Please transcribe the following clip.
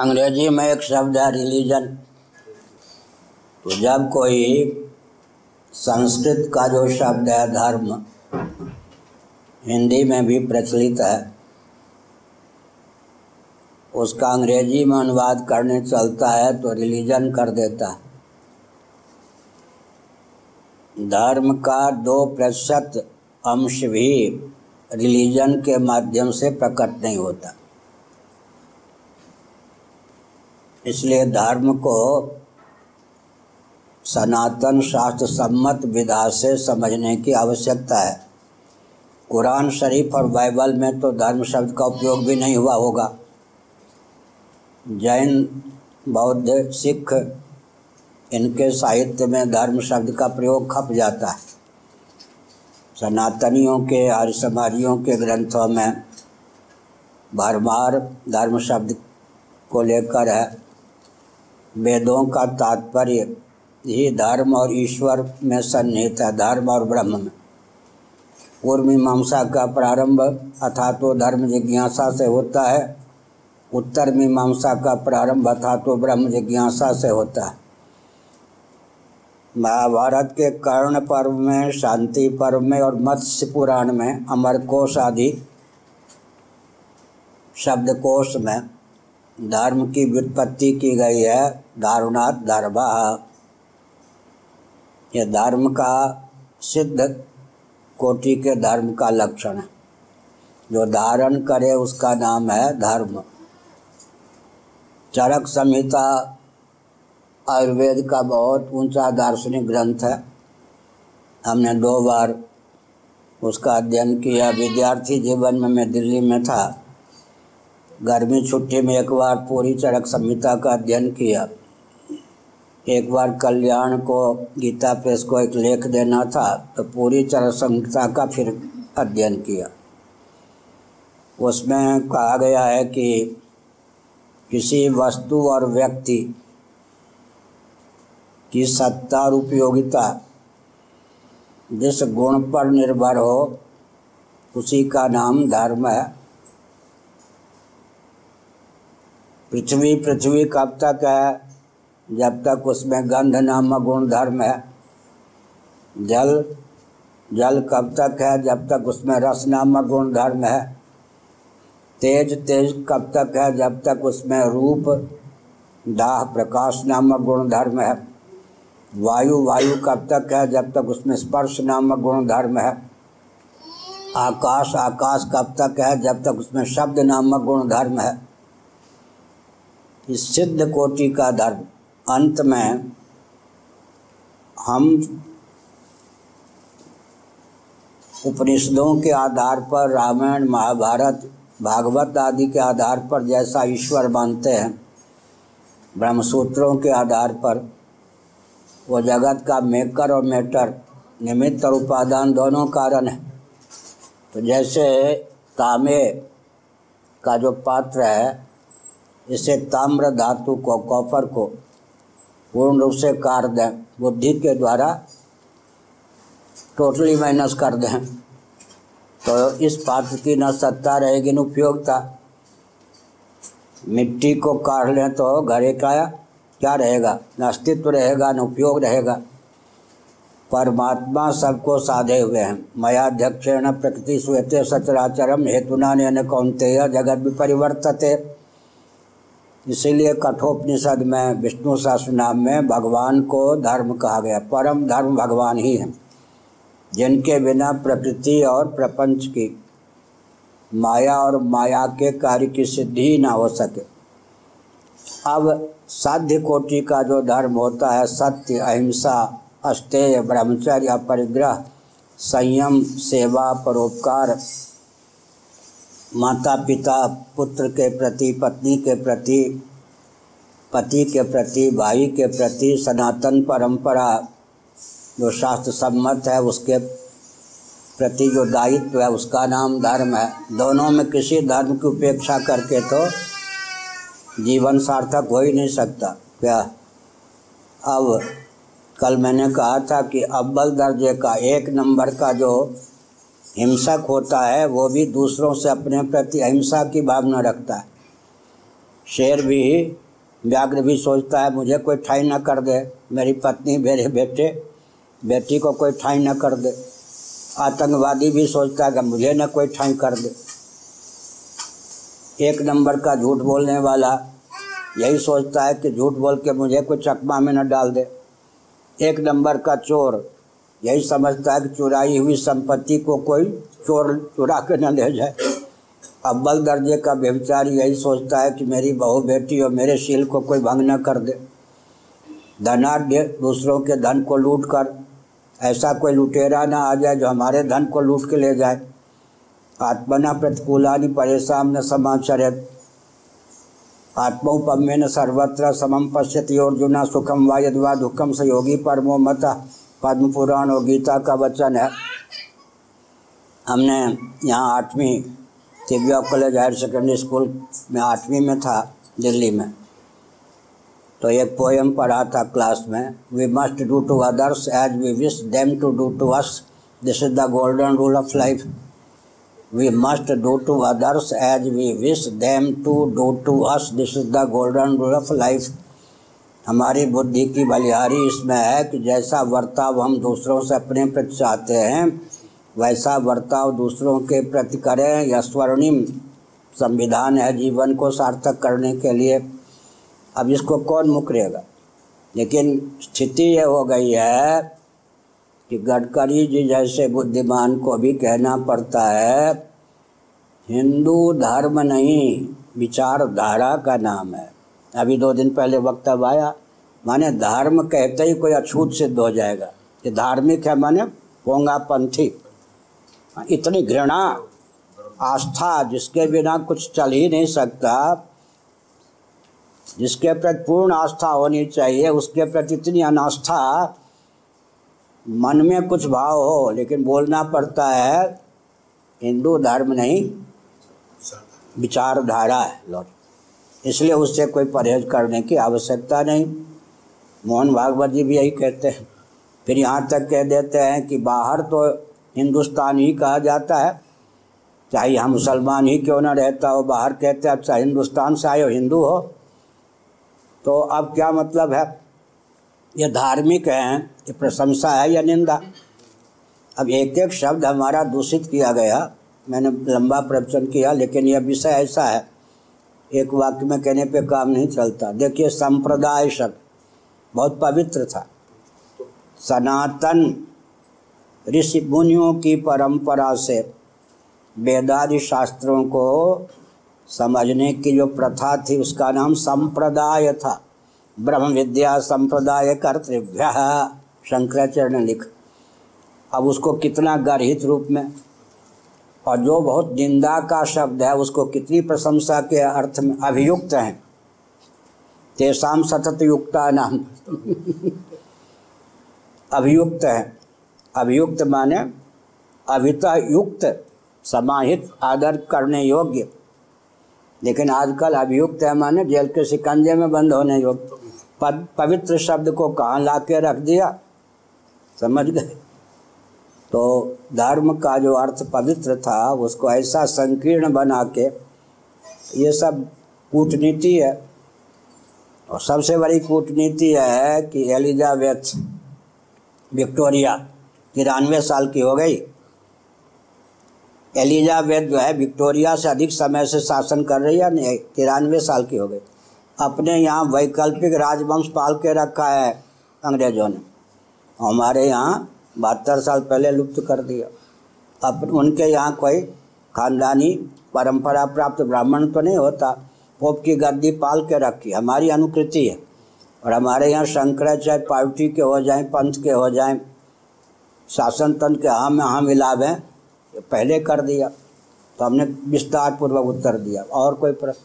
अंग्रेज़ी में एक शब्द है रिलीजन। तो जब कोई संस्कृत का जो शब्द है, धर्म, हिंदी में भी प्रचलित है, उसका अंग्रेज़ी में अनुवाद करने चलता है तो रिलीजन कर देता है। धर्म का दो प्रतिशत अंश भी रिलीजन के माध्यम से प्रकट नहीं होता। इसलिए धर्म को सनातन शास्त्र सम्मत विधा से समझने की आवश्यकता है। कुरान शरीफ और बाइबल में तो धर्म शब्द का उपयोग भी नहीं हुआ होगा। जैन, बौद्ध, सिख, इनके साहित्य में धर्म शब्द का प्रयोग खप जाता है। सनातनियों के आर्य समाजियों के ग्रंथों में बार धर्म शब्द को लेकर है। वेदों का तात्पर्य ही धर्म और ईश्वर में सन्निहित है, धर्म और ब्रह्म में। पूर्व मीमांसा का प्रारंभ अथा तो धर्म जिज्ञासा से होता है। उत्तर मीमांसा का प्रारंभ अथा तो ब्रह्म जिज्ञासा से होता है। महाभारत के कर्ण पर्व में, शांति पर्व में और मत्स्य पुराण में अमरकोश आदि शब्दकोश में धर्म की व्युत्पत्ति की गई है दारुणात धर्मा यह धर्म का सिद्ध कोटि के धर्म का लक्षण है। जो धारण करे उसका नाम है धर्म। चरक संहिता आयुर्वेद का बहुत ऊँचा दार्शनिक ग्रंथ है। हमने दो बार उसका अध्ययन किया। विद्यार्थी जीवन में मैं दिल्ली में था। गर्मी छुट्टी में एक बार पूरी चरक संहिता का अध्ययन किया। एक बार कल्याण को गीता प्रेस को एक लेख देना था तो पूरी चरक संहिता का फिर अध्ययन किया। उसमें कहा गया है कि किसी वस्तु और व्यक्ति की सत्ता और उपयोगिता जिस गुण पर निर्भर हो, उसी का नाम धर्म है। पृथ्वी पृथ्वी कब तक है? जब तक उसमें गंध नामक गुण धर्म है। जल जल कब तक है? जब तक उसमें रस नामक गुण धर्म है। तेज तेज कब तक है? जब तक उसमें रूप, दाह, प्रकाश नामक गुण धर्म है। वायु वायु कब तक है? जब तक उसमें स्पर्श नामक गुण धर्म है। आकाश आकाश कब तक है? जब तक उसमें शब्द नामक गुण धर्म है। इस सिद्ध कोटि का धर्म। अंत में हम उपनिषदों के आधार पर, रामायण, महाभारत, भागवत आदि के आधार पर जैसा ईश्वर मानते हैं, ब्रह्मसूत्रों के आधार पर, वो जगत का मेकर और मेटर, निमित्त और उपादान दोनों कारण है। तो जैसे तामे का जो पात्र है इसे ताम्र धातु को कॉपर को पूर्ण रूप से काट दें, बुद्धि के द्वारा टोटली माइनस कर दें। तो इस पात्र की न सत्ता रहेगी, न उपयोगिता। मिट्टी को काट लें तो घरे का क्या रहेगा? न अस्तित्व रहेगा, न उपयोग रहेगा। परमात्मा सबको साधे हुए हैं। मयाध्यक्षेण प्रकृति श्वेते सचराचरम, हेतुना ने कौनते जगत भी परिवर्तते इसीलिए कठोपनिषद में, विष्णु सहस्रनाम में भगवान को धर्म कहा गया। परम धर्म भगवान ही है, जिनके बिना प्रकृति और प्रपंच की माया और माया के कार्य की सिद्धि ना हो सके। अब साध्य कोटि का जो धर्म होता है, सत्य, अहिंसा, अस्तेय, ब्रह्मचर्य परिग्रह संयम, सेवा, परोपकार माता पिता पुत्र के प्रति, पत्नी के प्रति, पति के प्रति, भाई के प्रति सनातन परंपरा जो शास्त्र सम्मत है, उसके प्रति जो दायित्व है, उसका नाम धर्म है। दोनों में किसी धर्म की उपेक्षा करके तो जीवन सार्थक हो ही नहीं सकता। क्या? अब कल मैंने कहा था कि अव्वल दर्जे का एक नंबर का जो हिंसक होता है, वो भी दूसरों से अपने प्रति अहिंसा की भावना रखता है। शेर भी व्याघ्र भी सोचता है, मुझे कोई ठाई न कर दे, मेरी पत्नी मेरे बेटे, बेटी को कोई ठाई न कर दे। आतंकवादी भी सोचता है कि मुझे न कोई ठाई कर दे। एक नंबर का झूठ बोलने वाला यही सोचता है कि झूठ बोल के मुझे कोई चकमा में न डाल दे। एक नंबर का चोर यही समझता है कि चुराई हुई संपत्ति को कोई चोर, चुरा के न ले जाए। अव्वल दर्जे का व्यभिचारी यही सोचता है कि मेरी बहू बेटी और मेरे शील को कोई भंग न कर दे। धनाढ़ दूसरों के धन को लूट कर, ऐसा कोई लुटेरा ना आ जाए जो हमारे धन को लूट के ले जाए। आत्मना प्रतिकूलानि परेशान न समाचरित आत्मोपम्य न सर्वत्र समम पश्यति अर्जुना सुखम वा यदवा दुखम सहयोगी परमो मत। पद्म पुराण और गीता का वचन है। हमने यहाँ आठवीं Divya college higher secondary school में आठवीं में था, दिल्ली में। तो एक पोएम पढ़ा था क्लास में we must do to others as we wish them to do to us this is the golden rule of life we must do to others as we wish them to do to us this is the golden rule of life हमारी बुद्धि की बलिहारी इसमें है कि जैसा वर्ताव हम दूसरों से अपने प्रति चाहते हैं, वैसा वर्ताव दूसरों के प्रति करें। यह स्वर्णिम संविधान है जीवन को सार्थक करने के लिए। अब इसको कौन मुकरेगा? लेकिन स्थिति ये हो गई है कि गडकरी जी जैसे बुद्धिमान को भी कहना पड़ता है, हिंदू धर्म नहीं, विचारधारा का नाम है। अभी दो दिन पहले वक्तव्य आया, माने धर्म कहते ही कोई अछूत सिद्ध हो जाएगा। ये धार्मिक है माने पोंगा पंथी इतनी घृणा, आस्था जिसके बिना कुछ चल ही नहीं सकता, जिसके प्रति पूर्ण आस्था होनी चाहिए, उसके प्रति इतनी अनास्था, मन में कुछ भाव हो, लेकिन बोलना पड़ता है, हिंदू धर्म नहीं, विचारधारा है, लौट। इसलिए उससे कोई परहेज करने की आवश्यकता नहीं। मोहन भागवत जी भी यही कहते हैं। फिर यहाँ तक कह देते हैं कि बाहर तो हिंदुस्तान ही कहा जाता है। चाहे हम मुसलमान ही क्यों ना रहता हो, बाहर कहते हैं अच्छा हिंदुस्तान से आए हो, हिंदू हो। तो अब क्या मतलब है? ये धार्मिक हैं, ये प्रशंसा है या निंदा? अब एक एक शब्द हमारा दूषित किया गया। मैंने लंबा प्रवचन किया, लेकिन यह विषय ऐसा है एक वाक्य में कहने पे काम नहीं चलता। देखिए, संप्रदाय शब्द बहुत पवित्र था। सनातन ऋषि मुनियों की परंपरा से वेदादि शास्त्रों को समझने की जो प्रथा थी, उसका नाम संप्रदाय था। ब्रह्म विद्या संप्रदाय कर्तव्य, शंकराचार्य ने लिख। अब उसको कितना गर्हित रूप में और जो बहुत निंदा का शब्द है, उसको कितनी प्रशंसा के अर्थ में अभियुक्त हैं? तेसाम सतत युक्ता नाम। अभियुक्त है। अभियुक्त माने अभिता युक्त, समाहित, आदर करने योग्य। लेकिन आजकल अभियुक्त है माने जेल के सिकंजे में बंद होने योग्य। पवित्र शब्द को कहाँ ला के रख दिया? समझ गए? तो धर्म का जो अर्थ पवित्र था, उसको ऐसा संकीर्ण बना के ये सब कूटनीति है। और सबसे बड़ी कूटनीति है कि एलिजाबेथ विक्टोरिया तिरानवे साल की हो गई। एलिजाबेथ जो है विक्टोरिया से अधिक समय से शासन कर रही है तिरानवे साल की हो गई। अपने यहाँ वैकल्पिक राजवंश पाल के रखा है अंग्रेज़ों ने। हमारे यहाँ बहत्तर साल पहले लुप्त कर दिया। अब उनके यहाँ कोई खानदानी परंपरा प्राप्त ब्राह्मण तो नहीं होता। पोप की गद्दी पाल के रखी, हमारी अनुकृति है। और हमारे यहाँ शंकराचार्य पार्टी के हो जाएँ, पंथ के हो जाएँ शासन तंत्र के हाँ में हाँ मिलाव हैं पहले कर दिया। तो हमने विस्तार पूर्वक उत्तर दिया। और कोई प्रश्न?